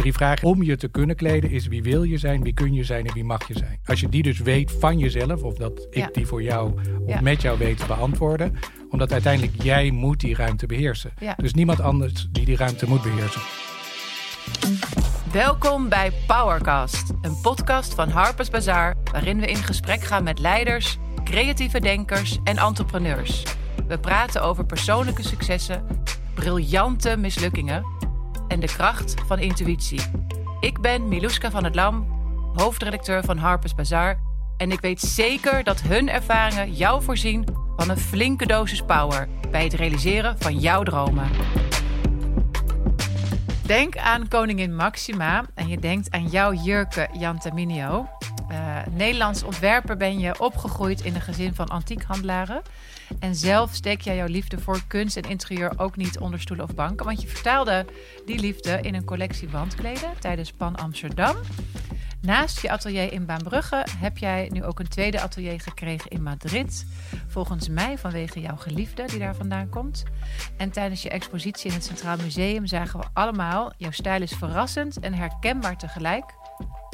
drie vragen om je te kunnen kleden is wie wil je zijn, wie kun je zijn en wie mag je zijn. Als je die dus weet van jezelf, of dat ik Ja. die voor jou of Ja. met jou weet te beantwoorden, omdat uiteindelijk jij moet die ruimte beheersen. Ja. Dus niemand anders die die ruimte moet beheersen. Welkom bij Powercast, een podcast van Harper's Bazaar, waarin we in gesprek gaan met leiders, creatieve denkers en entrepreneurs. We praten over persoonlijke successen, briljante mislukkingen en de kracht van intuïtie. Ik ben Miluska van het Lam, hoofdredacteur van Harper's Bazaar, en ik weet zeker dat hun ervaringen jou voorzien van een flinke dosis power bij het realiseren van jouw dromen. Denk aan koningin Maxima en je denkt aan jouw jurke Jan Taminio. Eh, Nederlands ontwerper ben je opgegroeid in een gezin van antiekhandelaren. En zelf steek jij jouw liefde voor kunst en interieur ook niet onder stoelen of banken. Want je vertaalde die liefde in een collectie wandkleden tijdens Pan Amsterdam. Naast je atelier in Baanbrugge heb jij nu ook een tweede atelier gekregen in Madrid. Volgens mij vanwege jouw geliefde die daar vandaan komt. En tijdens je expositie in het Centraal Museum zagen we allemaal... jouw stijl is verrassend en herkenbaar tegelijk.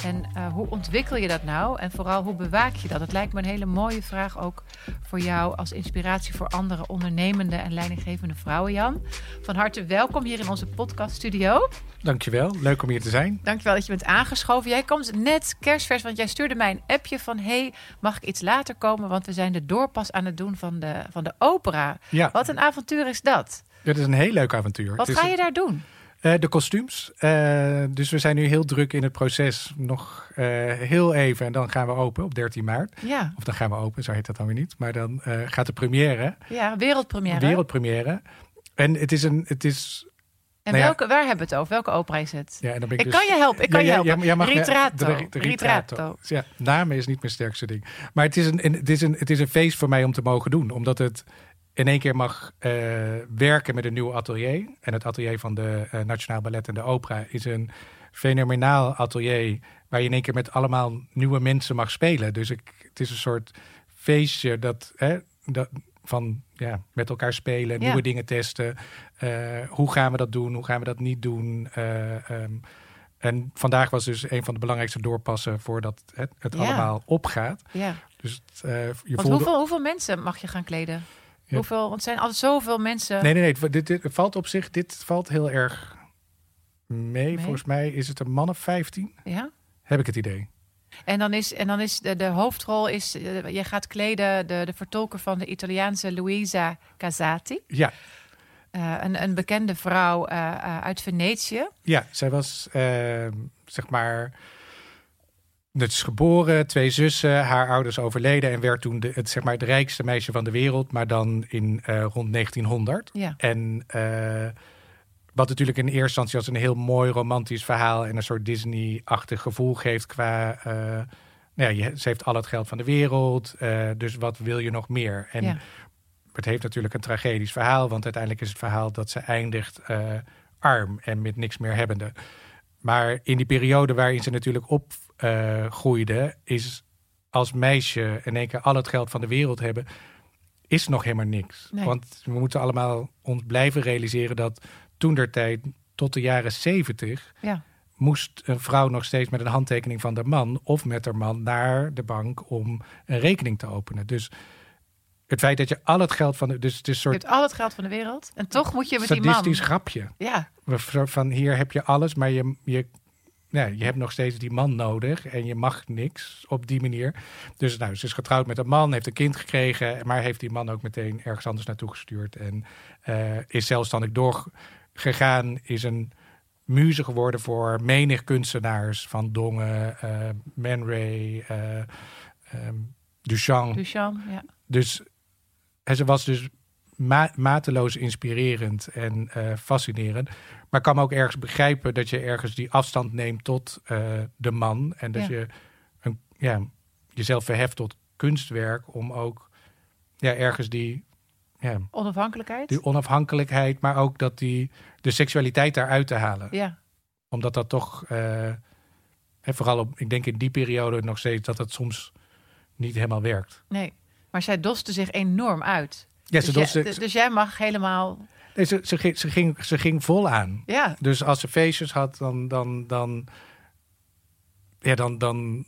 En eh, hoe ontwikkel je dat nou? En vooral, hoe bewaak je dat? Het lijkt me een hele mooie vraag ook voor jou... als inspiratie voor andere ondernemende en leidinggevende vrouwen, Jan. Van harte welkom hier in onze podcaststudio. Dankjewel, leuk om hier te zijn. Dankjewel dat je bent aangeschoven. Jij komt net kerstvers, want jij stuurde mij een appje van... hey, mag ik iets later komen? Want we zijn de doorpas aan het doen van de, van de opera. Ja, Wat een avontuur is dat. dit is een heel leuk avontuur. Wat ga je daar doen? Eh, de kostuums. Eh, dus we zijn nu heel druk in het proces. Nog eh, heel even en dan gaan we open op 13 maart. Ja, Of dan gaan we open, zo heet dat dan weer niet. Maar dan gaat de première, ja wereldpremière. wereldpremière. En het is een, het is... En nou ja. welke, waar hebben we het over? Welke opera is het? Ja, en dan ben ik, Ik dus- kan je helpen, ik kan je helpen. mag Ritrato. de- de Ritrato. ritrato. Ja, namen is niet mijn sterkste ding. Maar het is, een, een- het, is een, het is een feest voor mij om te mogen doen. Omdat het in één keer mag eh, werken met een nieuw atelier. En het atelier van de eh, Nationaal Ballet en de Opera is een fenomenaal atelier... waar je in één keer met allemaal nieuwe mensen mag spelen. Dus ik, het is een soort feestje dat... Hè, dat van ja, met elkaar spelen, Ja. nieuwe dingen testen. Eh, hoe gaan we dat doen? Hoe gaan we dat niet doen? Eh, ehm, en vandaag was dus een van de belangrijkste doorpassen voordat het, het Ja. allemaal opgaat. Ja. Dus je Want voelde... hoeveel, hoeveel mensen mag je gaan kleden? Ja. Hoeveel, want het zijn altijd zoveel mensen. Nee, nee, nee. Dit, dit valt op zich, dit valt heel erg mee. Mee? Volgens mij is het een man of 15, Ja? heb ik het idee. En dan is, en dan is de, de hoofdrol, is, eh, je gaat kleden de, de vertolker van de Italiaanse Luisa Casati. Ja, Eh, een, een bekende vrouw eh, uit Venetië. ja zij was ehm, zeg maar. Het is geboren, twee zussen, haar ouders overleden en werd toen de, het, zeg maar, het rijkste meisje van de wereld, maar dan in eh, rond 1900. Ja. En eh, wat natuurlijk in eerste instantie als een heel mooi romantisch verhaal en een soort Disney-achtig gevoel geeft qua. eh, nou ja, je- ze heeft al het geld van de wereld, dus wat wil je nog meer? En Ja. het heeft natuurlijk een tragedisch verhaal, want uiteindelijk is het verhaal dat ze eindigt arm en met niks meer hebbende. Maar in die periode waarin ze natuurlijk opgroeide, groeide, is als meisje in één keer al het geld van de wereld hebben, is nog helemaal niks. Nee. Want we moeten allemaal ons blijven realiseren dat toen der tijd, tot de jaren zeventig, Ja. moest een vrouw nog steeds met een handtekening van de man of met haar man naar de bank om een rekening te openen. Dus het feit dat je al het geld van de. Dus het is een Je soort hebt al het geld van de wereld. En toch moet je met die man... sadistisch grapje. Ja, Van hier heb je alles, maar je, je, ja, je hebt nog steeds die man nodig en je mag niks op die manier. Dus nou, ze is getrouwd met een man, heeft een kind gekregen, maar heeft die man ook meteen ergens anders naartoe gestuurd. En eh, is zelfstandig doorgegaan, is een muze geworden voor menig kunstenaars van Dongen, eh Man Ray, ehm, Duchamp. Duchamp. Ja. Dus en ze was dus ma- mateloos inspirerend en eh, fascinerend. Maar ik kan me ook ergens begrijpen dat je ergens die afstand neemt tot eh, de man. En dat Ja. je een, ja, jezelf verheft tot kunstwerk om ook ja, ergens die, ja, Onafhankelijkheid. die onafhankelijkheid, maar ook dat die, de seksualiteit daaruit te halen. Ja. Omdat dat toch, eh, en vooral op, ik denk in die periode nog steeds, dat het soms niet helemaal werkt. Nee. Maar zij doste zich enorm uit. Ja, dus, jij, dus jij mag helemaal Nee, ze, ze, ging, ze, ging, ze ging vol aan. Ja, Dus als ze feestjes had, dan, dan, dan, ja, dan, dan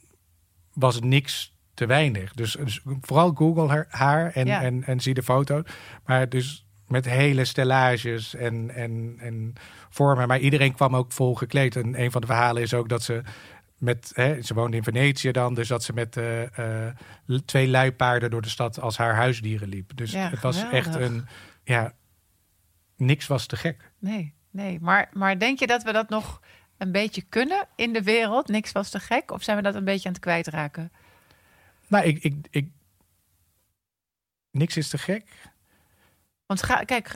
was het niks te weinig. Dus, dus vooral Google haar, haar en, Ja. en, en zie de foto. Maar dus met hele stellages en, en, en vormen. Maar iedereen kwam ook vol gekleed. En een van de verhalen is ook dat ze met, hè, ze woonde in Venetië dan, dus dat ze met eh, eh, twee luipaarden door de stad als haar huisdieren liep. Dus Ja, het was geweldig. echt een, ja, niks was te gek. nee, nee. Maar, maar denk je dat we dat nog een beetje kunnen in de wereld? Niks was te gek? Of zijn we dat een beetje aan het kwijtraken? Nou, ik, ik, ik, niks is te gek. Want ga, kijk,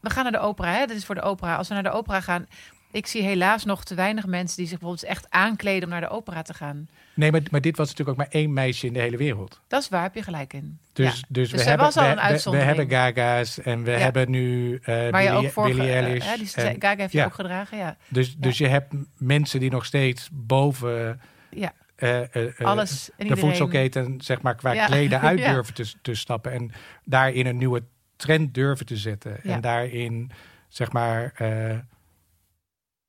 we gaan naar de opera. Hè? Dit is voor de opera. Als we naar de opera gaan... Ik zie helaas nog te weinig mensen die zich bijvoorbeeld echt aankleden om naar de opera te gaan. Nee, maar, maar dit was natuurlijk ook maar één meisje in de hele wereld. Dat is waar, heb je gelijk in. Dus, Ja. dus, Dus we, hebben, we, we- hebben Gaga's en we Ja. hebben nu eh Waar je Billie, ook voor... Billie eh, Eilish. hè, die en- Gaga heeft je ja. ook gedragen, ja. dus, dus je hebt mensen die nog steeds boven Ja, eh, eh, eh, alles en de iedereen. voedselketen, zeg maar, qua Ja. kleden uit Ja. durven te, te stappen. En daarin een nieuwe trend durven te zetten. Ja. En daarin, zeg maar, eh,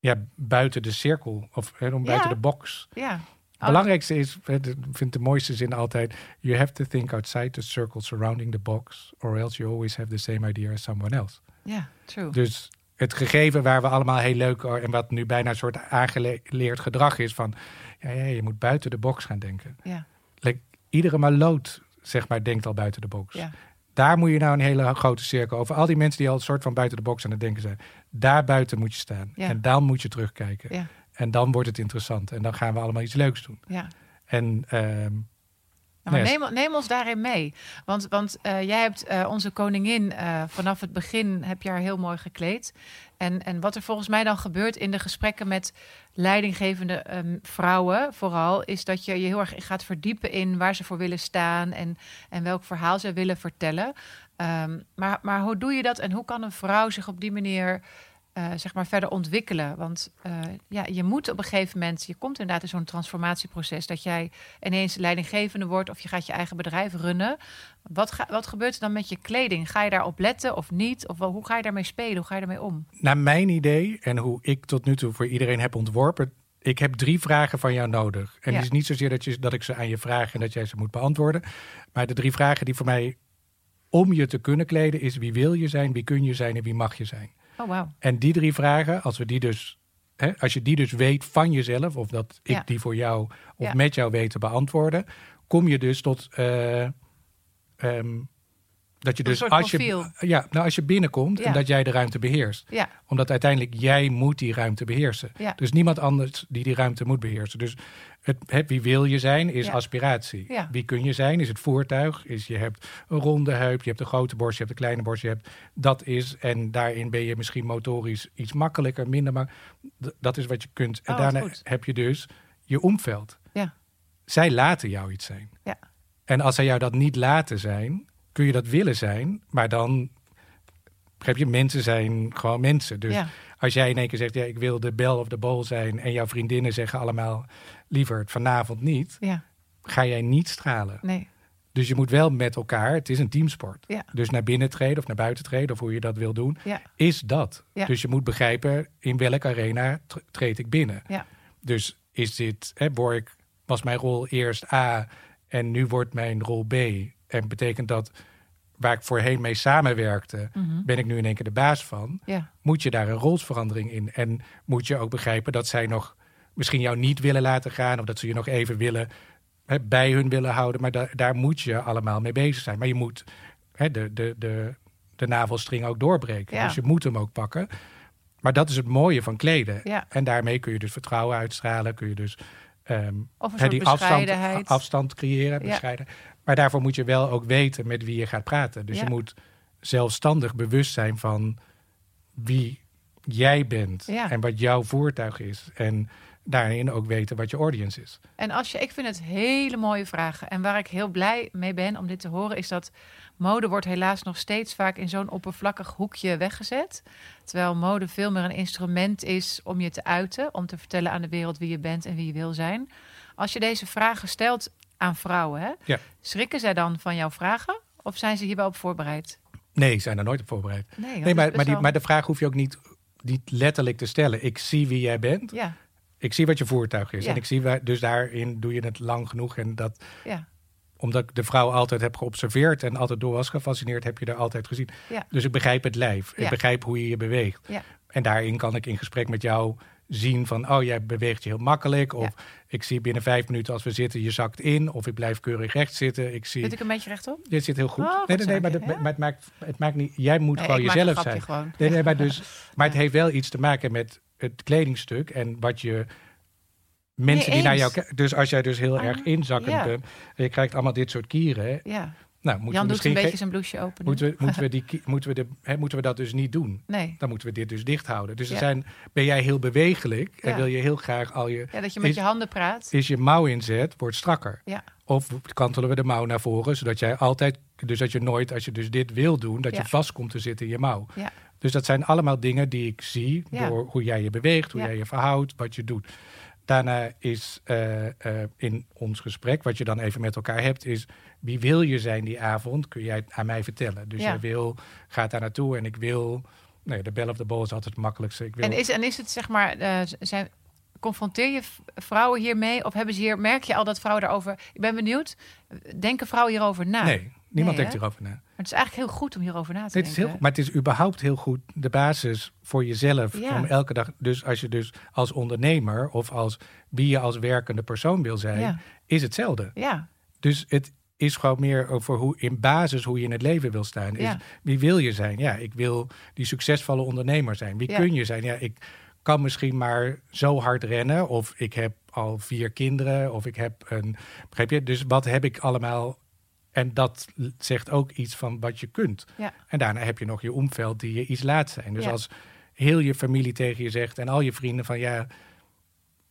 ja, buiten de cirkel of om buiten de box. Ja. Het belangrijkste is, ik vind de mooiste zin altijd, you have to think outside the circle surrounding the box, or else you always have the same idea as someone else. Ja, true. Dus het gegeven waar we allemaal heel leuk en wat nu bijna een soort aangeleerd gedrag is van, ja, ja, je moet buiten de box gaan denken. Ja, Like, iedere maloot, zeg maar, denkt al buiten de box. ja, Daar moet je nou een hele grote cirkel over. Al die mensen die al een soort van buiten de box aan het denken zijn. Daar buiten moet je staan. Ja. En dan moet je terugkijken. ja, En dan wordt het interessant. En dan gaan we allemaal iets leuks doen. ja. En ehm, Maar neem, neem ons daarin mee. Want, want eh, jij hebt eh, onze koningin eh, vanaf het begin heb je haar heel mooi gekleed. En, en wat er volgens mij dan gebeurt in de gesprekken met leidinggevende ehm, vrouwen, vooral, is dat je je heel erg gaat verdiepen in waar ze voor willen staan en, en welk verhaal ze willen vertellen. Ehm, maar, maar hoe doe je dat en hoe kan een vrouw zich op die manier eh, zeg maar verder ontwikkelen? Want eh, ja, je moet op een gegeven moment, je komt inderdaad in zo'n transformatieproces dat jij ineens leidinggevende wordt of je gaat je eigen bedrijf runnen. Wat, ga, wat gebeurt er dan met je kleding? Ga je daarop letten of niet? Of wel, hoe ga je daarmee spelen? Hoe ga je daarmee om? naar mijn idee en hoe ik tot nu toe voor iedereen heb ontworpen. Ik heb drie vragen van jou nodig. En Ja. het is niet zozeer dat, je, dat ik ze aan je vraag en dat jij ze moet beantwoorden. Maar de drie vragen die voor mij om je te kunnen kleden is wie wil je zijn, wie kun je zijn en wie mag je zijn. Oh, wauw. En die drie vragen, als we die dus, hè, als je die dus weet van jezelf, of dat ik Ja. die voor jou of Ja. met jou weet te beantwoorden, kom je dus tot eh, ehm, dat je dus als je, ja, nou, als je binnenkomt Ja. en dat jij de ruimte beheerst, Ja, omdat uiteindelijk jij moet die ruimte beheersen. Ja. Dus niemand anders die die ruimte moet beheersen. Dus het, het wie wil je zijn is aspiratie. Ja. Wie kun je zijn is het voertuig. Is je hebt een ronde heup, je hebt een grote borst, je hebt een kleine borst. Je hebt, dat is, en daarin ben je misschien motorisch iets makkelijker, minder. Maar dat is wat je kunt. En Oh, daarna goed. heb je dus je omveld. ja, Zij laten jou iets zijn. ja. En als zij jou dat niet laten zijn, kun je dat willen zijn, maar dan heb je mensen zijn gewoon mensen. Dus ja. als jij in één keer zegt, ja, ik wil de bel of de bol zijn, en jouw vriendinnen zeggen allemaal liever vanavond niet, ja. ga jij niet stralen. Nee, Dus je moet wel met elkaar, het is een teamsport. Ja. Dus naar binnen treden of naar buiten treden, of hoe je dat wil doen, is dat. Dus je moet begrijpen in welke arena tr- treed ik binnen. Dus is dit, hè, word ik, was mijn rol eerst A en nu wordt mijn rol B. En betekent dat waar ik voorheen mee samenwerkte, Mhm. ben ik nu in één keer de baas van. ja, Moet je daar een rolsverandering in? En moet je ook begrijpen dat zij nog misschien jou niet willen laten gaan, of dat ze je nog even willen hè, bij hun willen houden. Maar da- daar moet je allemaal mee bezig zijn. Maar je moet hè, de, de, de, de navelstring ook doorbreken. Ja. Dus je moet hem ook pakken. Maar dat is het mooie van kleden. ja. En daarmee kun je dus vertrouwen uitstralen. Kun je dus ehm, Of een hè, die afstand, afstand creëren, bescheiden. Maar daarvoor moet je wel ook weten met wie je gaat praten. Dus Ja. je moet zelfstandig bewust zijn van wie jij bent Ja. en wat jouw voertuig is. En daarin ook weten wat je audience is. En als je, ik vind het hele mooie vragen. En waar ik heel blij mee ben om dit te horen, is dat mode wordt helaas nog steeds vaak in zo'n oppervlakkig hoekje weggezet. Terwijl mode veel meer een instrument is om je te uiten, om te vertellen aan de wereld wie je bent en wie je wil zijn. Als je deze vragen stelt aan vrouwen, hè, Ja. schrikken zij dan van jouw vragen? Of zijn ze hier wel op voorbereid? Nee, zijn er nooit op voorbereid. Nee, maar, maar, die, maar de vraag hoef je ook niet, niet letterlijk te stellen. Ik zie wie jij bent. Ja, Ik zie wat je voertuig is. Ja. En ik zie waar, dus daarin doe je het lang genoeg. En dat, ja, omdat ik de vrouw altijd heb geobserveerd en altijd door was gefascineerd, heb je er altijd gezien. ja, Dus ik begrijp het lijf. Ja. Ik begrijp hoe je je beweegt. ja. En daarin kan ik in gesprek met jou zien van, oh, jij beweegt je heel makkelijk. Of ik zie binnen vijf minuten als we zitten, je zakt in. Of ik blijf keurig recht zitten. Ik zie, Zit ik een beetje rechtop? dit zit heel goed. Oh, nee, nee, nee, maar, ja. het, maakt, het maakt niet, jij moet Nee, gewoon jezelf zijn. Gewoon. Nee, nee, maar, dus, maar het Ja. heeft wel iets te maken met het kledingstuk en wat je. Mensen Nee, die naar jou kijken. Dus als jij dus heel Ah, erg inzakkend ja. bent en je krijgt allemaal dit soort kieren. Ja, Nou, moeten Jan we doet een beetje zijn blouseje open. moeten we, moeten, we die, moeten, we de, hè, moeten we dat dus niet doen? Nee, Dan moeten we dit dus dicht houden. Dus er zijn, ben jij heel bewegelijk en Ja. wil je heel graag al je, ja, dat je met Is- je handen praat. is je mouw inzet, wordt strakker. Ja, Of kantelen we de mouw naar voren, zodat jij altijd, dus dat je nooit, als je dus dit wil doen, dat je vast komt te zitten in je mouw. ja, Dus dat zijn allemaal dingen die ik zie door hoe jij je beweegt, hoe jij je verhoudt, wat je doet. Daarna is eh, eh, in ons gesprek, wat je dan even met elkaar hebt, is wie wil je zijn die avond? Kun jij aan mij vertellen? Dus Ja. jij wil, gaat daar naartoe en ik wil, nee, de bell of the ball is altijd het makkelijkste. Ik wil, En is, en is het zeg maar, eh, zijn, confronteer je vrouwen hiermee? Of hebben ze hier, merk je al dat vrouwen daarover... Ik ben benieuwd, denken vrouwen hierover na? nee, niemand Nee, denkt hierover na. Maar het is eigenlijk heel goed om hierover na te Nee, het is denken. heel, maar het is überhaupt heel goed de basis voor jezelf. Ja. Om elke dag, dus als je dus als ondernemer of als wie je als werkende persoon wil zijn, Ja. is hetzelfde. Ja, Dus het is gewoon meer over hoe in basis hoe je in het leven wil staan. Is, Ja. Wie wil je zijn? Ja, ik wil die succesvolle ondernemer zijn. Wie kun je zijn? Ja, ik kan misschien maar zo hard rennen. Of ik heb al vier kinderen. Of ik heb een. Begrijp je? Dus wat heb ik allemaal? En dat zegt ook iets van wat je kunt. ja, En daarna heb je nog je omveld die je iets laat zijn. Dus Ja. als heel je familie tegen je zegt en al je vrienden van ja,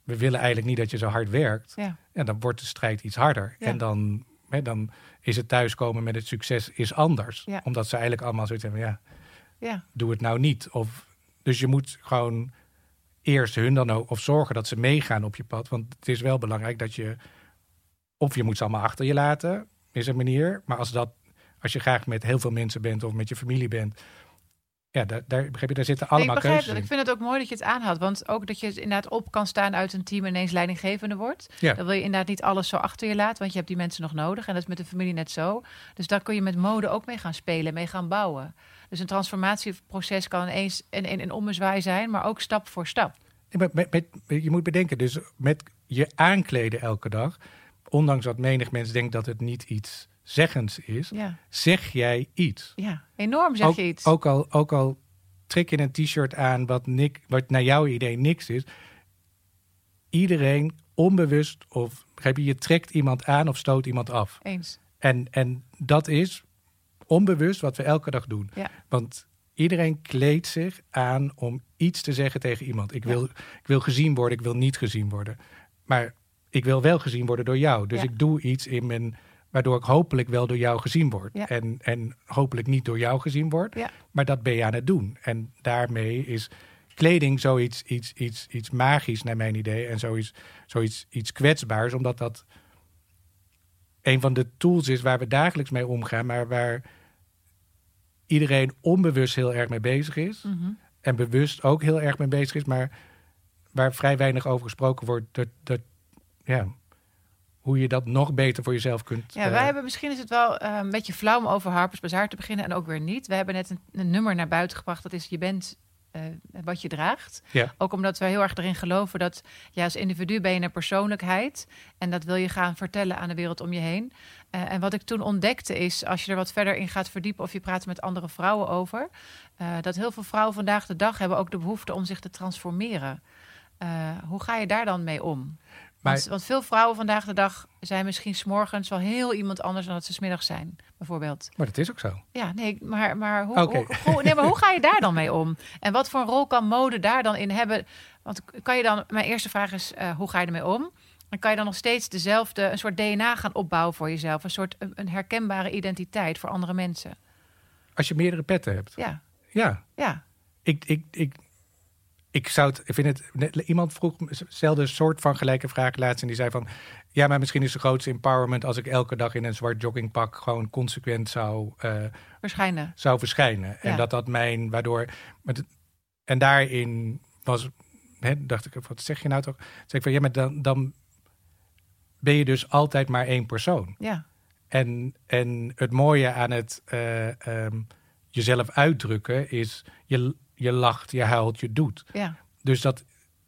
we willen eigenlijk niet dat je zo hard werkt. ja, En dan wordt de strijd iets harder. En dan, hè, dan is het thuiskomen met het succes is anders. Omdat ze eigenlijk allemaal zoiets hebben, ja, ja, doe het nou niet. Of, dus je moet gewoon eerst hun dan ook, of zorgen dat ze meegaan op je pad. Want het is wel belangrijk dat je, of je moet ze allemaal achter je laten, is een manier. Maar als dat, als je graag met heel veel mensen bent of met je familie bent, ja, daar, daar, begrijp je, daar zitten Nee, allemaal ik begrijp keuzes dat. Ik in. vind het ook mooi dat je het aanhaalt. Want ook dat je inderdaad op kan staan uit een team en ineens leidinggevende wordt. Ja. Dan wil je inderdaad niet alles zo achter je laten. Want je hebt die mensen nog nodig. En dat is met de familie net zo. Dus daar kun je met mode ook mee gaan spelen, mee gaan bouwen. Dus een transformatieproces kan ineens een, een, een ommezwaai zijn, maar ook stap voor stap. Nee, maar met, met- je moet bedenken, dus met je aankleden elke dag, ondanks dat menig mens denkt dat het niet iets zeggens is, Ja, zeg jij iets. ja. enorm zeg ook, je iets. Ook al, ook al trek je een t-shirt aan wat, nik, wat naar jouw idee niks is. Iedereen onbewust of begrijp je, je trekt iemand aan of stoot iemand af. Eens. En, en dat is onbewust wat we elke dag doen. Ja. Want iedereen kleedt zich aan om iets te zeggen tegen iemand. Ik Ja. wil, ik wil gezien worden, ik wil niet gezien worden. Maar ik wil wel gezien worden door jou. Dus Ja. ik doe iets in mijn, waardoor ik hopelijk wel door jou gezien word. Ja. En, en hopelijk niet door jou gezien word. Ja. Maar dat ben je aan het doen. En daarmee is kleding zoiets iets, iets, iets magisch naar mijn idee. En zoiets, zoiets iets kwetsbaars. Omdat dat een van de tools is waar we dagelijks mee omgaan. Maar waar iedereen onbewust heel erg mee bezig is. Mhm. En bewust ook heel erg mee bezig is. Maar waar vrij weinig over gesproken wordt. Dat, dat, ja, hoe je dat nog beter voor jezelf kunt. Ja, eh, wij hebben misschien is het wel eh, een beetje flauw om over Harper's Bazaar te beginnen en ook weer niet. We hebben net een, een nummer naar buiten gebracht. Dat is je bent eh, wat je draagt. Ja. Ook omdat we heel erg erin geloven dat ja, als individu ben je een persoonlijkheid en dat wil je gaan vertellen aan de wereld om je heen. En wat ik toen ontdekte is, als je er wat verder in gaat verdiepen of je praat met andere vrouwen over, dat heel veel vrouwen vandaag de dag hebben ook de behoefte om zich te transformeren. Hoe ga je daar dan mee om? Want, veel vrouwen vandaag de dag zijn misschien s'morgens wel heel iemand anders dan dat ze smiddags zijn, bijvoorbeeld. Maar dat is ook zo. Ja, nee, maar, maar, hoe, hoe, hoe- nee, maar hoe ga je daar dan mee om? En wat voor een rol kan mode daar dan in hebben? Want kan je dan, mijn eerste vraag is, eh, hoe ga je ermee om? En kan je dan nog steeds dezelfde, een soort DNA gaan opbouwen voor jezelf? Een soort een, een herkenbare identiteit voor andere mensen? Als je meerdere petten hebt. Ja, Ja, ja, ik, ik, ik, ik zou het, ik vind het, iemand vroeg, stelde een soort van gelijke vraag laatst en die zei van, ja, maar misschien is de grootste empowerment als ik elke dag in een zwart joggingpak gewoon consequent zou, eh, Verschijnen. zou verschijnen. En dat dat mijn, waardoor, met en daarin was, hè, dacht ik, wat zeg je nou toch? Zeg ik van, ja, maar dan, dan ben je dus altijd maar één persoon. Ja, En, en het mooie aan het eh, ehm, jezelf uitdrukken is, je, je lacht, je huilt, je doet. ja, Dus dat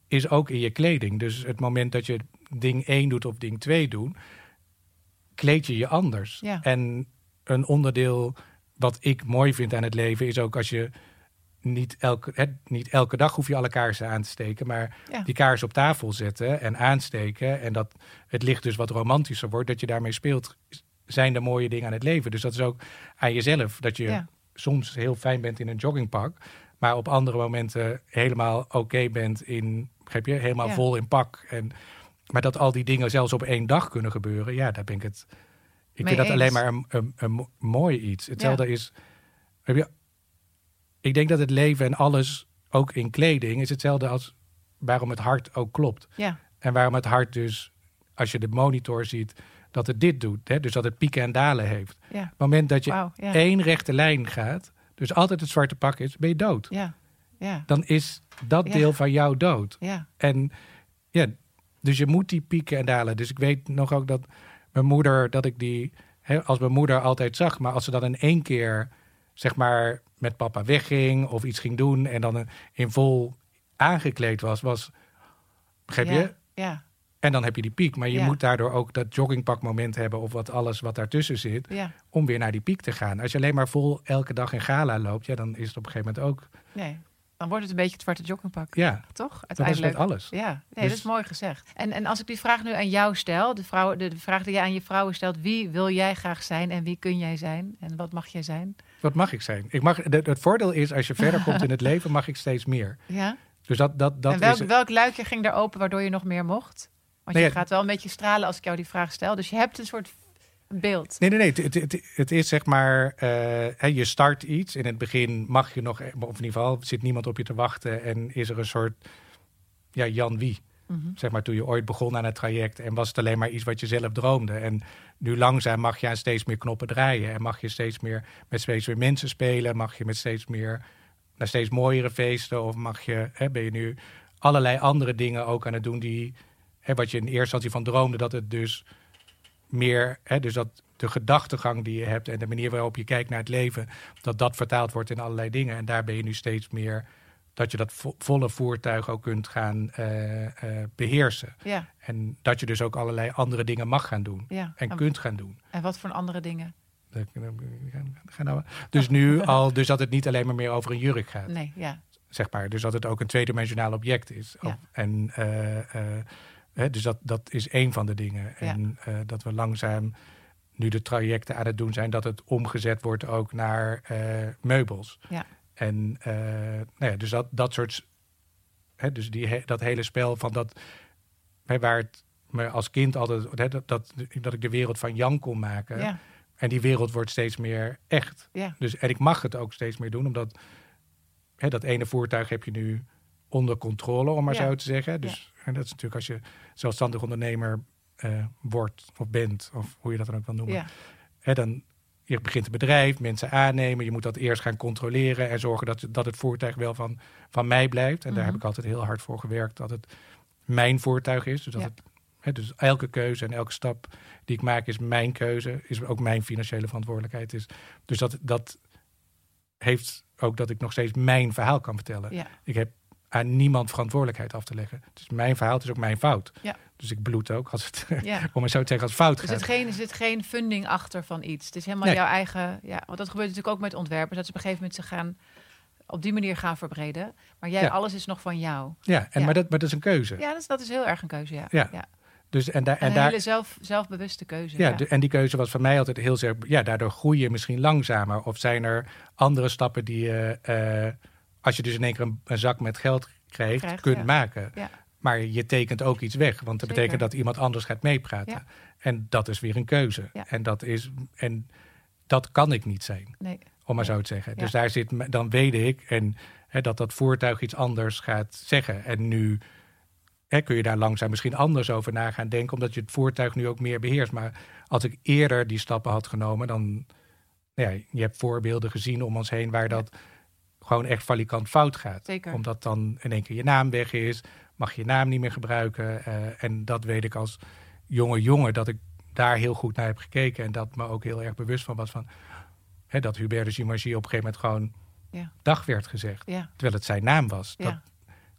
is ook in je kleding. Dus het moment dat je ding 1 doet of ding 2 doet, kleed je je anders. Ja. En een onderdeel wat ik mooi vind aan het leven is ook als je niet elke, hè, niet elke dag hoef je alle kaarsen aan te steken, maar ja. die kaars op tafel zetten en aansteken en dat het licht dus wat romantischer wordt, dat je daarmee speelt, zijn de mooie dingen aan het leven. Dus dat is ook aan jezelf, dat je Ja. soms heel fijn bent in een joggingpak, maar op andere momenten helemaal oké bent in, begrijp je, helemaal Ja. vol in pak. En, maar dat al die dingen zelfs op één dag kunnen gebeuren, ja, daar ben ik het. Ik Mee vind dat alleen maar een, een, een mo- mooi iets. Hetzelfde is, heb je, ik denk dat het leven en alles, ook in kleding, is hetzelfde als waarom het hart ook klopt. ja. En waarom het hart dus, als je de monitor ziet, dat het dit doet. Hè? Dus dat het pieken en dalen heeft. ja. Op het moment dat je ja. één rechte lijn gaat, dus altijd het zwarte pak is, ben je dood. Ja, ja, Dan is dat Ja. deel van jou dood. ja, En ja, dus je moet die pieken en dalen. Dus ik weet nog ook dat mijn moeder, dat ik die hè, als mijn moeder altijd zag, maar als ze dan in één keer, zeg maar, met papa wegging of iets ging doen en dan in vol aangekleed was, was, begrijp je? ja, En dan heb je die piek. Maar je Ja. moet daardoor ook dat joggingpakmoment hebben of wat alles wat daartussen zit, ja. om weer naar die piek te gaan. Als je alleen maar vol elke dag in gala loopt, ja, dan is het op een gegeven moment ook, Nee, dan wordt het een beetje het zwarte joggingpak, ja, toch? dat is Uiteindelijk. alles. Ja, nee, Dus- dat is mooi gezegd. En, en als ik die vraag nu aan jou stel, de, vrouw, de, de vraag die jij aan je vrouwen stelt, wie wil jij graag zijn en wie kun jij zijn en wat mag jij zijn? Wat mag ik zijn? Ik mag, de- het voordeel is, als je verder komt in het leven, mag ik steeds meer. Ja? Dus dat, dat, dat en welk, is... welk luikje ging er open waardoor je nog meer mocht? Want Nee, je gaat wel een beetje stralen als ik jou die vraag stel. Dus je hebt een soort beeld. Nee, nee, nee. Het, het, het- is zeg maar, eh, je start iets. In het begin mag je nog, of in ieder geval zit niemand op je te wachten. En is er een soort, ja, Jan wie. Mhm. Zeg maar toen je ooit begon aan het traject. En was het alleen maar iets wat je zelf droomde. En nu langzaam mag je aan steeds meer knoppen draaien. En mag je steeds meer met steeds meer mensen spelen. Mag je met steeds meer, naar steeds mooiere feesten. Of mag je, hè, ben je nu allerlei andere dingen ook aan het doen die, hè, wat je in eerste instantie van droomde, dat het dus meer, hè, dus dat de gedachtegang die je hebt en de manier waarop je kijkt naar het leven, dat dat vertaald wordt in allerlei dingen. En daar ben je nu steeds meer, dat je dat vo- volle voertuig ook kunt gaan eh, eh, beheersen. Ja, En dat je dus ook allerlei andere dingen mag gaan doen ja. en En, kunt gaan doen. en wat voor andere dingen? Dus nu al, dus dat het niet alleen maar meer over een jurk gaat Nee, ja. zeg maar. Dus dat het ook een tweedimensionaal object is. Ja. En eh, hè, dus dat, dat is één van de dingen. Ja. En eh, dat we langzaam nu de trajecten aan het doen zijn, dat het omgezet wordt ook naar eh, meubels. Ja. En eh, nou ja, dus dat, dat soort, hè, dus die, dat hele spel van dat, hè, waar het me als kind altijd, hè, dat, dat, dat ik de wereld van Jan kon maken. Ja, En die wereld wordt steeds meer echt. Dus, en ik mag het ook steeds meer doen, omdat hè, dat ene voertuig heb je nu onder controle, om maar zo te zeggen. Dus en dat is natuurlijk als je zelfstandig ondernemer eh, wordt of bent, of hoe je dat dan ook wil noemen. ja. Hè, dan je begint een bedrijf, mensen aannemen, je moet dat eerst gaan controleren en zorgen dat, dat het voertuig wel van, van mij blijft. En daar Mhm. heb ik altijd heel hard voor gewerkt, dat het mijn voertuig is. Dus, dat Ja. het, hè, dus elke keuze en elke stap die ik maak is mijn keuze, is ook mijn financiële verantwoordelijkheid. Is. Dus dat, dat heeft ook dat ik nog steeds mijn verhaal kan vertellen. ja. Ik heb aan niemand verantwoordelijkheid af te leggen. Het is mijn verhaal, het is ook mijn fout. Ja. Dus ik bloed ook als het, ja. om maar zo te zeggen, als het fout Er gaat. zit, geen, er zit geen funding achter van iets. Het is helemaal Nee. jouw eigen... Ja, want dat gebeurt natuurlijk ook met ontwerpers. Dat ze op een gegeven moment ze gaan op die manier gaan verbreden. Maar jij, Ja. alles is nog van jou. Ja, en, Ja. Maar, dat, maar dat is een keuze. Ja, dat is, dat is heel erg een keuze, ja. Ja. Dus, en, daar En en een daar, hele zelf, zelfbewuste keuze. Ja, de- en die keuze was voor mij altijd heel zeer. Ja, daardoor groei je misschien langzamer. Of zijn er andere stappen die je, eh, als je dus in één keer een, een zak met geld krijgt, Krijgt, kunt ja. maken. Ja. Maar je tekent ook iets weg, want dat Zeker. betekent dat iemand anders gaat meepraten. Ja. En dat is weer een keuze. En, dat is, en dat kan ik niet zijn. Nee. Om maar zo te zeggen. Dus daar zit, dan weet ik en, hè, dat dat voertuig iets anders gaat zeggen. En nu hè, kun je daar langzaam misschien anders over na gaan denken, omdat je het voertuig nu ook meer beheerst. Maar als ik eerder die stappen had genomen, dan. nou Ja, je hebt voorbeelden gezien om ons heen waar dat gewoon echt valikant fout gaat. Zeker. Omdat dan in één keer je naam weg is, mag je je naam niet meer gebruiken. eh, en dat weet ik als jonge jongen, dat ik daar heel goed naar heb gekeken. En dat me ook heel erg bewust van was van... Hè, dat Hubert de Gimagie op een gegeven moment gewoon Ja. dag werd gezegd. Ja. Terwijl het zijn naam was. Ja. Dat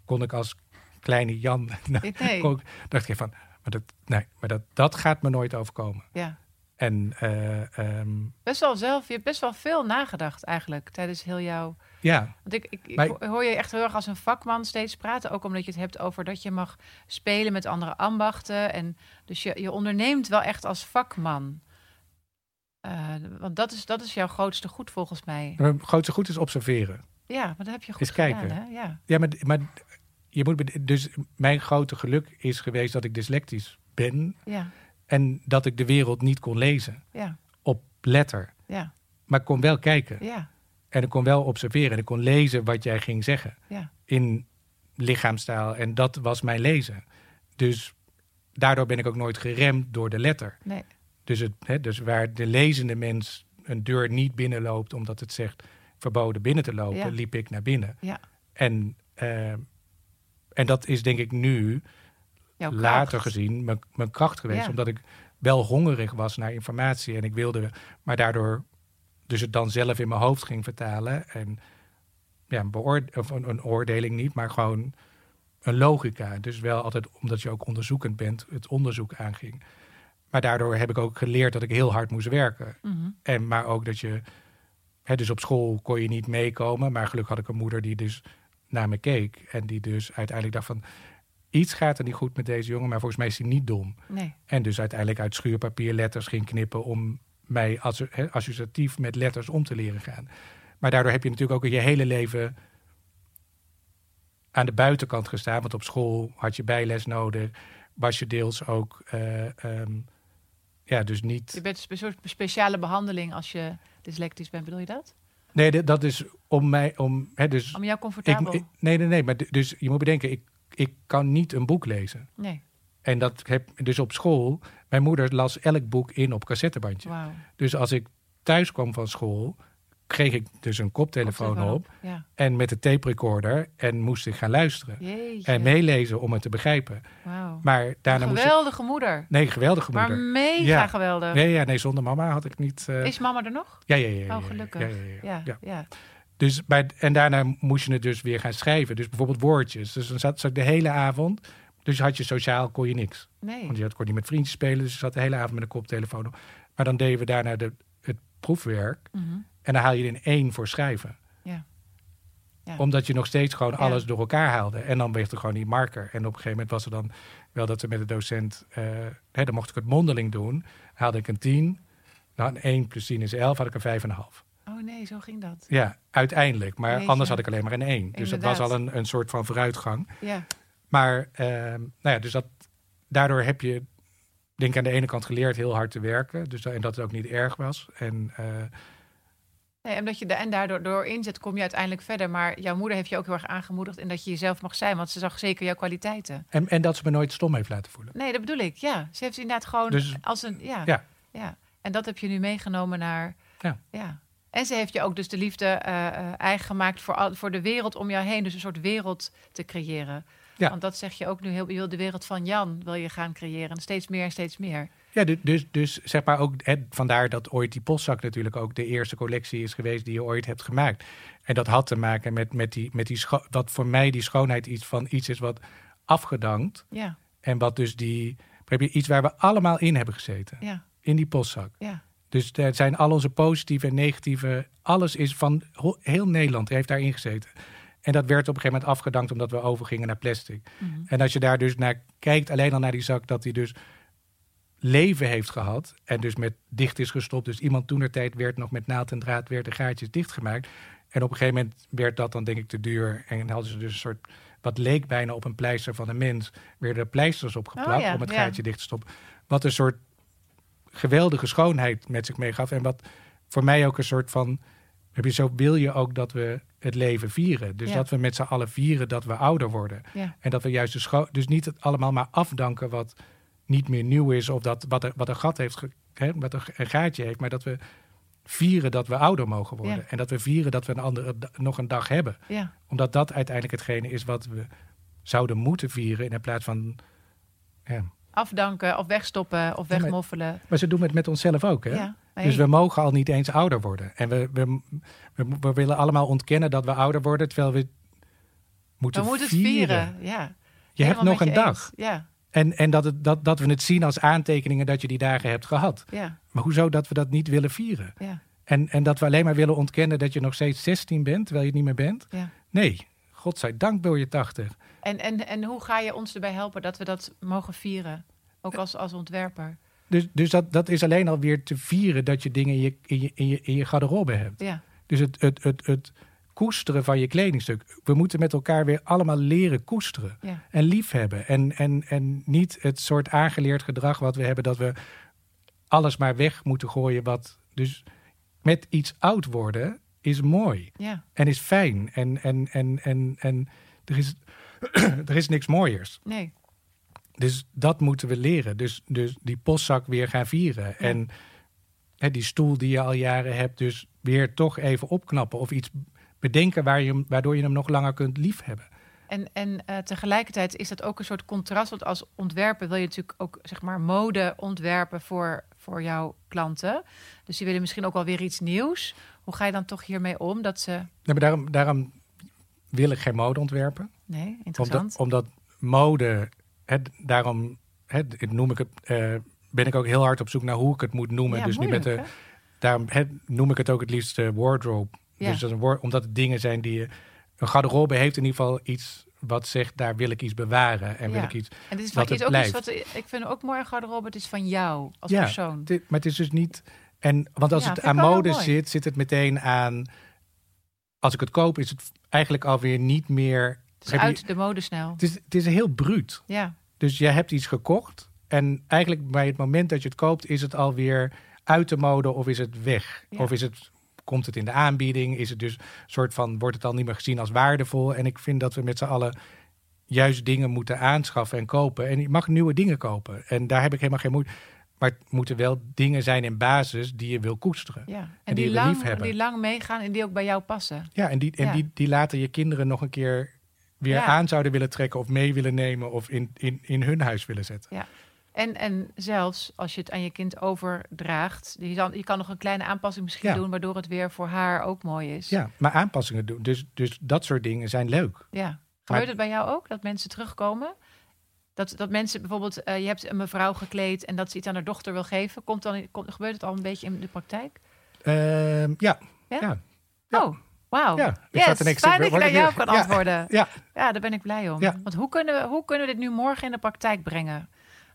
kon ik als kleine Jan... nou, Nee. kon ik- dacht ik van, maar, dat, nee, maar dat, dat gaat me nooit overkomen. Ja. En eh, ehm, Best wel zelf, je hebt best wel veel nagedacht eigenlijk tijdens heel jouw. ja, Want ik, ik, Maar- hoor je echt heel erg als een vakman steeds praten. Ook omdat je het hebt over dat je mag spelen met andere ambachten. En dus je, je onderneemt wel echt als vakman. Eh, want dat is, dat is jouw grootste goed volgens mij. mijn grootste goed is observeren. Ja, maar dat heb je goed Eens gedaan. kijken. Hè? Ja. Ja, maar, maar je moet, dus mijn grote geluk is geweest dat ik dyslectisch ben Ja, en dat ik de wereld niet kon lezen ja, op letter. ja, Maar ik kon wel kijken ja, en ik kon wel observeren en ik kon lezen wat jij ging zeggen ja. in lichaamstaal en dat was mijn lezen. Dus daardoor ben ik ook nooit geremd door de letter. Nee, Dus, het, hè, dus waar de lezende mens een deur niet binnenloopt omdat het zegt verboden binnen te lopen, Ja. liep ik naar binnen. ja. En, eh, en dat is denk ik nu later gezien mijn, mijn kracht geweest. Ja. Omdat ik wel hongerig was naar informatie en ik wilde, maar daardoor dus het dan zelf in mijn hoofd ging vertalen. En ja, een, of een, een oordeling niet, maar gewoon een logica. Dus wel altijd, omdat je ook onderzoekend bent, het onderzoek aanging. Maar daardoor heb ik ook geleerd dat ik heel hard moest werken. Mhm. En maar ook dat je, hè, dus op school kon je niet meekomen. Maar gelukkig had ik een moeder die dus naar me keek. En die dus uiteindelijk dacht van, iets gaat er niet goed met deze jongen. Maar volgens mij is hij niet dom. Nee, En dus uiteindelijk uit schuurpapier letters ging knippen om mij associatief met letters om te leren gaan. Maar daardoor heb je natuurlijk ook je hele leven aan de buitenkant gestaan. Want op school had je bijles nodig. Was je deels ook, eh, ehm, ja, dus niet... je bent een soort speciale behandeling als je dyslectisch bent. Bedoel je dat? Nee, dat is om mij, om, hè, dus Om jou comfortabel... ik- nee, nee, nee, maar dus je moet bedenken, ik, ik kan niet een boek lezen. Nee, En dat heb dus op school. Mijn moeder las elk boek in op cassettebandje. Dus als ik thuis kwam van school, kreeg ik dus een koptelefoon Koptelefoon op Ja. en met de tape recorder en moest ik gaan luisteren Jeetje. en meelezen om het te begrijpen. Maar daarna moest ik. Geweldige moeder. Nee, geweldige Maar moeder. mega Ja. geweldig. Nee, ja, nee, zonder mama had ik niet. eh, Is mama er nog? ja, ja, ja, ja, Oh, gelukkig. Ja. ja. Dus bij, en daarna moest je het dus weer gaan schrijven. Dus bijvoorbeeld woordjes. Dus dan zat, zat ik de hele avond. Dus had je sociaal, kon je niks. Nee. Want je had, kon niet met vriendjes spelen. Dus je zat de hele avond met een koptelefoon op. Maar dan deden we daarna de, het proefwerk. Mhm. En dan haal je er in één voor schrijven. Ja. Ja. Omdat je nog steeds gewoon Ja. alles door elkaar haalde. En dan werd er gewoon die marker. En op een gegeven moment was er dan wel dat we met de docent... eh, hè, dan mocht ik het mondeling doen. Haalde ik een 10. Nou, een 1 plus 10 is 11. Had ik een 5,5. Oh nee, zo ging dat. Ja, uiteindelijk. Maar Jeetje. anders had ik alleen maar een 1. Dus dat was al een, een soort van vooruitgang. Ja. Maar ehm, nou ja, dus dat, daardoor heb je, denk ik, aan de ene kant geleerd heel hard te werken. Dus, en dat het ook niet erg was. En eh, Nee, en, dat je de, en daardoor door inzet kom je uiteindelijk verder. Maar jouw moeder heeft je ook heel erg aangemoedigd in dat je jezelf mag zijn. Want ze zag zeker jouw kwaliteiten. en, en dat ze me nooit stom heeft laten voelen. Nee, dat bedoel ik. Ja, ze heeft inderdaad gewoon Dus- als een... Ja, Ja. ja. En dat heb je nu meegenomen naar... Ja. ja. En ze heeft je ook dus de liefde eh, eh, eigen gemaakt voor, al, voor de wereld om jou heen. Dus een soort wereld te creëren. Ja. Want dat zeg je ook nu heel... Je wil de wereld van Jan wil je gaan creëren. Steeds meer en steeds meer. Ja, du- dus, dus zeg maar ook, hè, vandaar dat ooit die postzak natuurlijk ook de eerste collectie is geweest die je ooit hebt gemaakt. En dat had te maken met, met die, met die wat voor mij die schoonheid iets van iets is wat afgedankt. Ja, En wat dus die, heb je iets waar we allemaal in hebben gezeten. ja, In die postzak. ja. Dus er zijn al onze positieve en negatieve, alles is van heel Nederland heeft daarin gezeten. En dat werd op een gegeven moment afgedankt omdat we overgingen naar plastic. Mhm. En als je daar dus naar kijkt, alleen al naar die zak, dat die dus leven heeft gehad. En dus met dicht is gestopt. Dus iemand toen tijd werd nog met naald en draad, werd de gaatjes dichtgemaakt. En op een gegeven moment werd dat dan denk ik te duur. En hadden ze dus een soort, wat leek bijna op een pleister van een mens, werden er pleisters opgeplakt Oh ja, om het ja. gaatje dicht te stoppen. Wat een soort geweldige schoonheid met zich meegaf. En wat voor mij ook een soort van Heb je, zo wil je ook dat we het leven vieren. Dus Ja. dat we met z'n allen vieren dat we ouder worden. Ja. En dat we juist de scho- dus niet het allemaal maar afdanken wat niet meer nieuw is of dat wat, er, wat een gat heeft, ge- hè, wat een, een gaatje heeft, maar dat we vieren dat we ouder mogen worden. Ja. En dat we vieren dat we een andere, nog een dag hebben. Ja. Omdat dat uiteindelijk hetgene is wat we zouden moeten vieren in plaats van. Ja. Afdanken of wegstoppen of wegmoffelen. Maar ze doen het met onszelf ook. Hè? Ja. Dus we mogen al niet eens ouder worden. En we, we, we, we willen allemaal ontkennen dat we ouder worden, terwijl we moeten, we moeten het vieren. vieren. Ja. Je hebt nog een dag. Ja. En, en dat, het, dat, dat we het zien als aantekeningen dat je die dagen hebt gehad. Ja. Maar hoezo dat we dat niet willen vieren? Ja. En, en dat we alleen maar willen ontkennen dat je nog steeds 16 bent, terwijl je het niet meer bent? Ja. Nee, godzijdank ben je 80. En, en, en hoe ga je ons erbij helpen dat we dat mogen vieren? Ook als, als ontwerper. Dus, dus dat, dat is alleen alweer te vieren dat je dingen in je, in je, in je, in je garderobe hebt. Ja. Dus het, het, het, het koesteren van je kledingstuk. We moeten met elkaar weer allemaal leren koesteren. Ja. En liefhebben. En, en, en niet het soort aangeleerd gedrag wat we hebben... dat we alles maar weg moeten gooien. Wat, dus met iets oud worden is mooi. Ja. En is fijn. En, en, en, en, en er, is, er is niks mooiers. Nee. Dus dat moeten we leren. Dus, dus die postzak weer gaan vieren. En hè, die stoel die je al jaren hebt, dus weer toch even opknappen. Of iets bedenken waar je, waardoor je hem nog langer kunt liefhebben. En, en eh, tegelijkertijd is dat ook een soort contrast. Want als ontwerper wil je natuurlijk ook zeg maar mode ontwerpen voor, voor jouw klanten. Dus die willen misschien ook wel weer iets nieuws. Hoe ga je dan toch hiermee om? Dat ze. Nee, maar daarom, daarom wil ik geen mode ontwerpen. Nee, interessant. Omdat, omdat mode, hè, daarom hè, het noem ik het, eh, ben ik ook heel hard op zoek naar hoe ik het moet noemen. Ja, dus niet met de, hè? daarom hè, noem ik het ook het liefst eh, wardrobe. Ja. Dus dat is een woord, omdat het dingen zijn die je. Een garderobe heeft in ieder geval iets wat zegt, daar wil ik iets bewaren. En wil Ja. ik iets. En dit is, van, is het ook iets wat ik vind ook mooi aan garderobe. Het is van jou als Ja, persoon. Dit- maar het is dus niet. En, want als Ja, het aan mode zit, zit het meteen aan. Als ik het koop, is het eigenlijk alweer niet meer. Het is heb je- uit de mode snel. het, is, het is heel bruut. Ja, Dus je hebt iets gekocht. En eigenlijk bij het moment dat je het koopt, is het alweer uit de mode of is het weg? Ja. Of is het, komt het in de aanbieding? Is het dus soort van, wordt het al niet meer gezien als waardevol? En ik vind dat we met z'n allen juist dingen moeten aanschaffen en kopen. En je mag nieuwe dingen kopen. En daar heb ik helemaal geen moeite. Maar het moeten wel dingen zijn in basis die je wil koesteren. ja. En, die die, je wil lang, die lang meegaan en die ook bij jou passen. Ja, en die, en Ja. die, die later je kinderen nog een keer weer Ja. aan zouden willen trekken of mee willen nemen of in, in, in hun huis willen zetten. En, en zelfs als je het aan je kind overdraagt, je, dan, je kan nog een kleine aanpassing misschien Ja. doen, waardoor het weer voor haar ook mooi is. Ja, maar aanpassingen doen. Dus, dus dat soort dingen zijn leuk. Ja. Gebeurt het bij jou ook dat mensen terugkomen? Dat, dat mensen bijvoorbeeld, eh, je hebt een mevrouw gekleed en dat ze iets aan haar dochter wil geven. Komt dan, komt, gebeurt het al een beetje in de praktijk? Ehm, ja, Ja? ja, Ja. Oh, wauw. ja. Ik Yes, fijn dat word naar ik jou kan antwoorden. Ja, Ja, daar ben ik blij om. Ja. Want hoe kunnen, we, hoe kunnen we dit nu morgen in de praktijk brengen?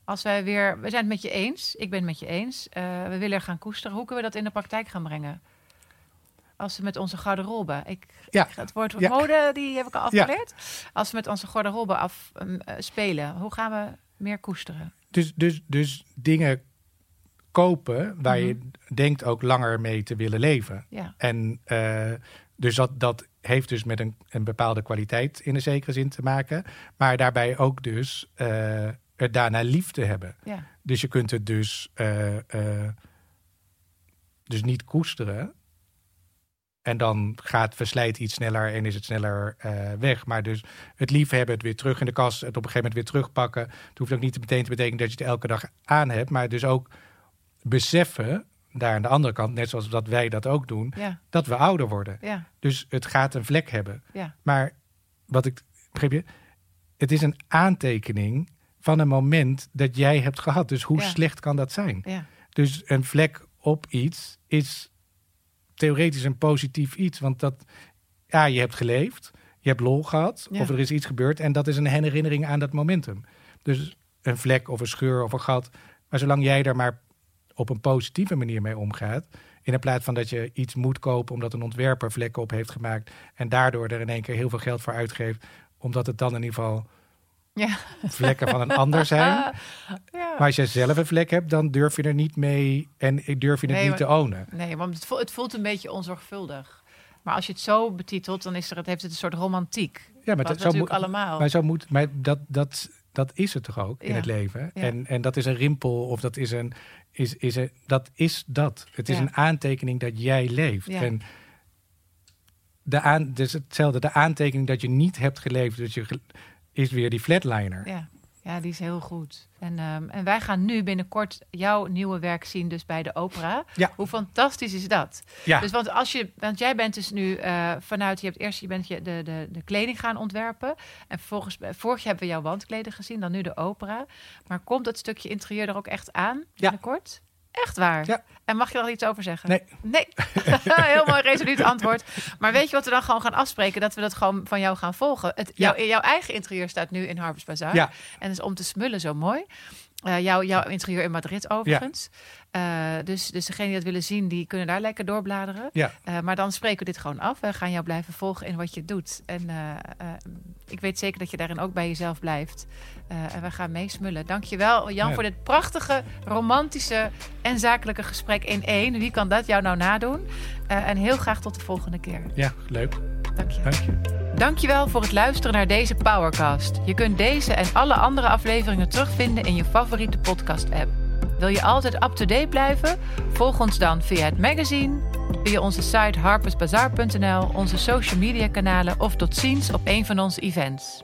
Als wij weer, we zijn het met je eens, ik ben het met je eens, eh, we willen er gaan koesteren. Hoe kunnen we dat in de praktijk gaan brengen? Als we met onze garderobe, ik, Ja. ik- het woord mode, die heb ik al afgeleerd. Als we met onze garderobe af um, eh, spelen, hoe gaan we meer koesteren? dus, dus, dus dingen kopen waar je denkt ook langer mee te willen leven. Ja, En eh, dus dat, dat heeft dus met een, een bepaalde kwaliteit in een zekere zin te maken. Maar daarbij ook dus eh er daarna lief te hebben. ja, Dus je kunt het dus, eh, eh, dus niet koesteren. En dan gaat verslijt iets sneller en is het sneller weg. Maar dus het liefhebben, het weer terug in de kast, het op een gegeven moment weer terugpakken. Het hoeft ook niet meteen te betekenen dat je het elke dag aan hebt. Maar dus ook beseffen, daar aan de andere kant, net zoals dat wij dat ook doen, ja, dat we ouder worden. ja, Dus het gaat een vlek hebben. ja, Maar wat ik begreep je, het is een aantekening van een moment dat jij hebt gehad. Dus hoe slecht kan dat zijn? ja, Dus een vlek op iets is theoretisch een positief iets. Want dat, ja, je hebt geleefd, je hebt lol gehad, of er is iets gebeurd. En dat is een herinnering aan dat momentum. Dus een vlek of een scheur of een gat. Maar zolang jij er maar op een positieve manier mee omgaat. In plaats van dat je iets moet kopen omdat een ontwerper vlekken op heeft gemaakt. En daardoor er in één keer heel veel geld voor uitgeeft. Omdat het dan in ieder geval ja. vlekken van een ander zijn. Ja. Maar als jij zelf een vlek hebt, dan durf je er niet mee en durf je het Nee, niet maar- te ownen. Nee, want het voelt, het voelt een beetje onzorgvuldig. Maar als je het zo betitelt, dan is er, het heeft het een soort romantiek. Ja, maar dat, zo natuurlijk moet, allemaal. maar zo moet, maar dat, dat, dat is het toch ook in het leven. Ja. En, en dat is een rimpel of dat is een, is, is een, dat is dat. Het is Ja. een aantekening dat jij leeft. Ja. En de aan, dus hetzelfde, de aantekening dat je niet hebt geleefd, dus je, is weer die flatliner. Ja. Ja, die is heel goed. En, ehm, en wij gaan nu binnenkort jouw nieuwe werk zien, dus bij de opera. Ja. Hoe fantastisch is dat? Ja. Dus want als je, want jij bent dus nu eh, vanuit, je hebt eerst je bent je de, de, de kleding gaan ontwerpen. En vervolgens, eh, vorig jaar hebben we jouw wandkleden gezien, dan nu de opera. Maar komt dat stukje interieur er ook echt aan binnenkort? Echt waar? Ja. En mag je er al iets over zeggen? Nee. Nee. Heel mooi resoluut antwoord. Maar weet je wat we dan gewoon gaan afspreken? Dat we dat gewoon van jou gaan volgen. Het, Ja. jouw, jouw eigen interieur staat nu in Harvest Bazaar. Ja. En is om te smullen zo mooi. Eh, jouw, jouw interieur in Madrid overigens. Eh, dus, dus degenen die dat willen zien, die kunnen daar lekker doorbladeren. Ja. Eh, maar dan spreken we dit gewoon af. We gaan jou blijven volgen in wat je doet. En eh, ik weet zeker dat je daarin ook bij jezelf blijft. En we gaan meesmullen. Dankjewel Jan Ja. voor dit prachtige, romantische en zakelijke gesprek in één. Wie kan dat jou nou nadoen? En heel graag tot de volgende keer. Ja, leuk. Dank je. Dank je. Dankjewel voor het luisteren naar deze Powercast. Je kunt deze en alle andere afleveringen terugvinden in je favoriete podcast-app. Wil je altijd up-to-date blijven? Volg ons dan via het magazine, via onze site harpersbazaar.nl, onze social media kanalen of tot ziens op een van onze events.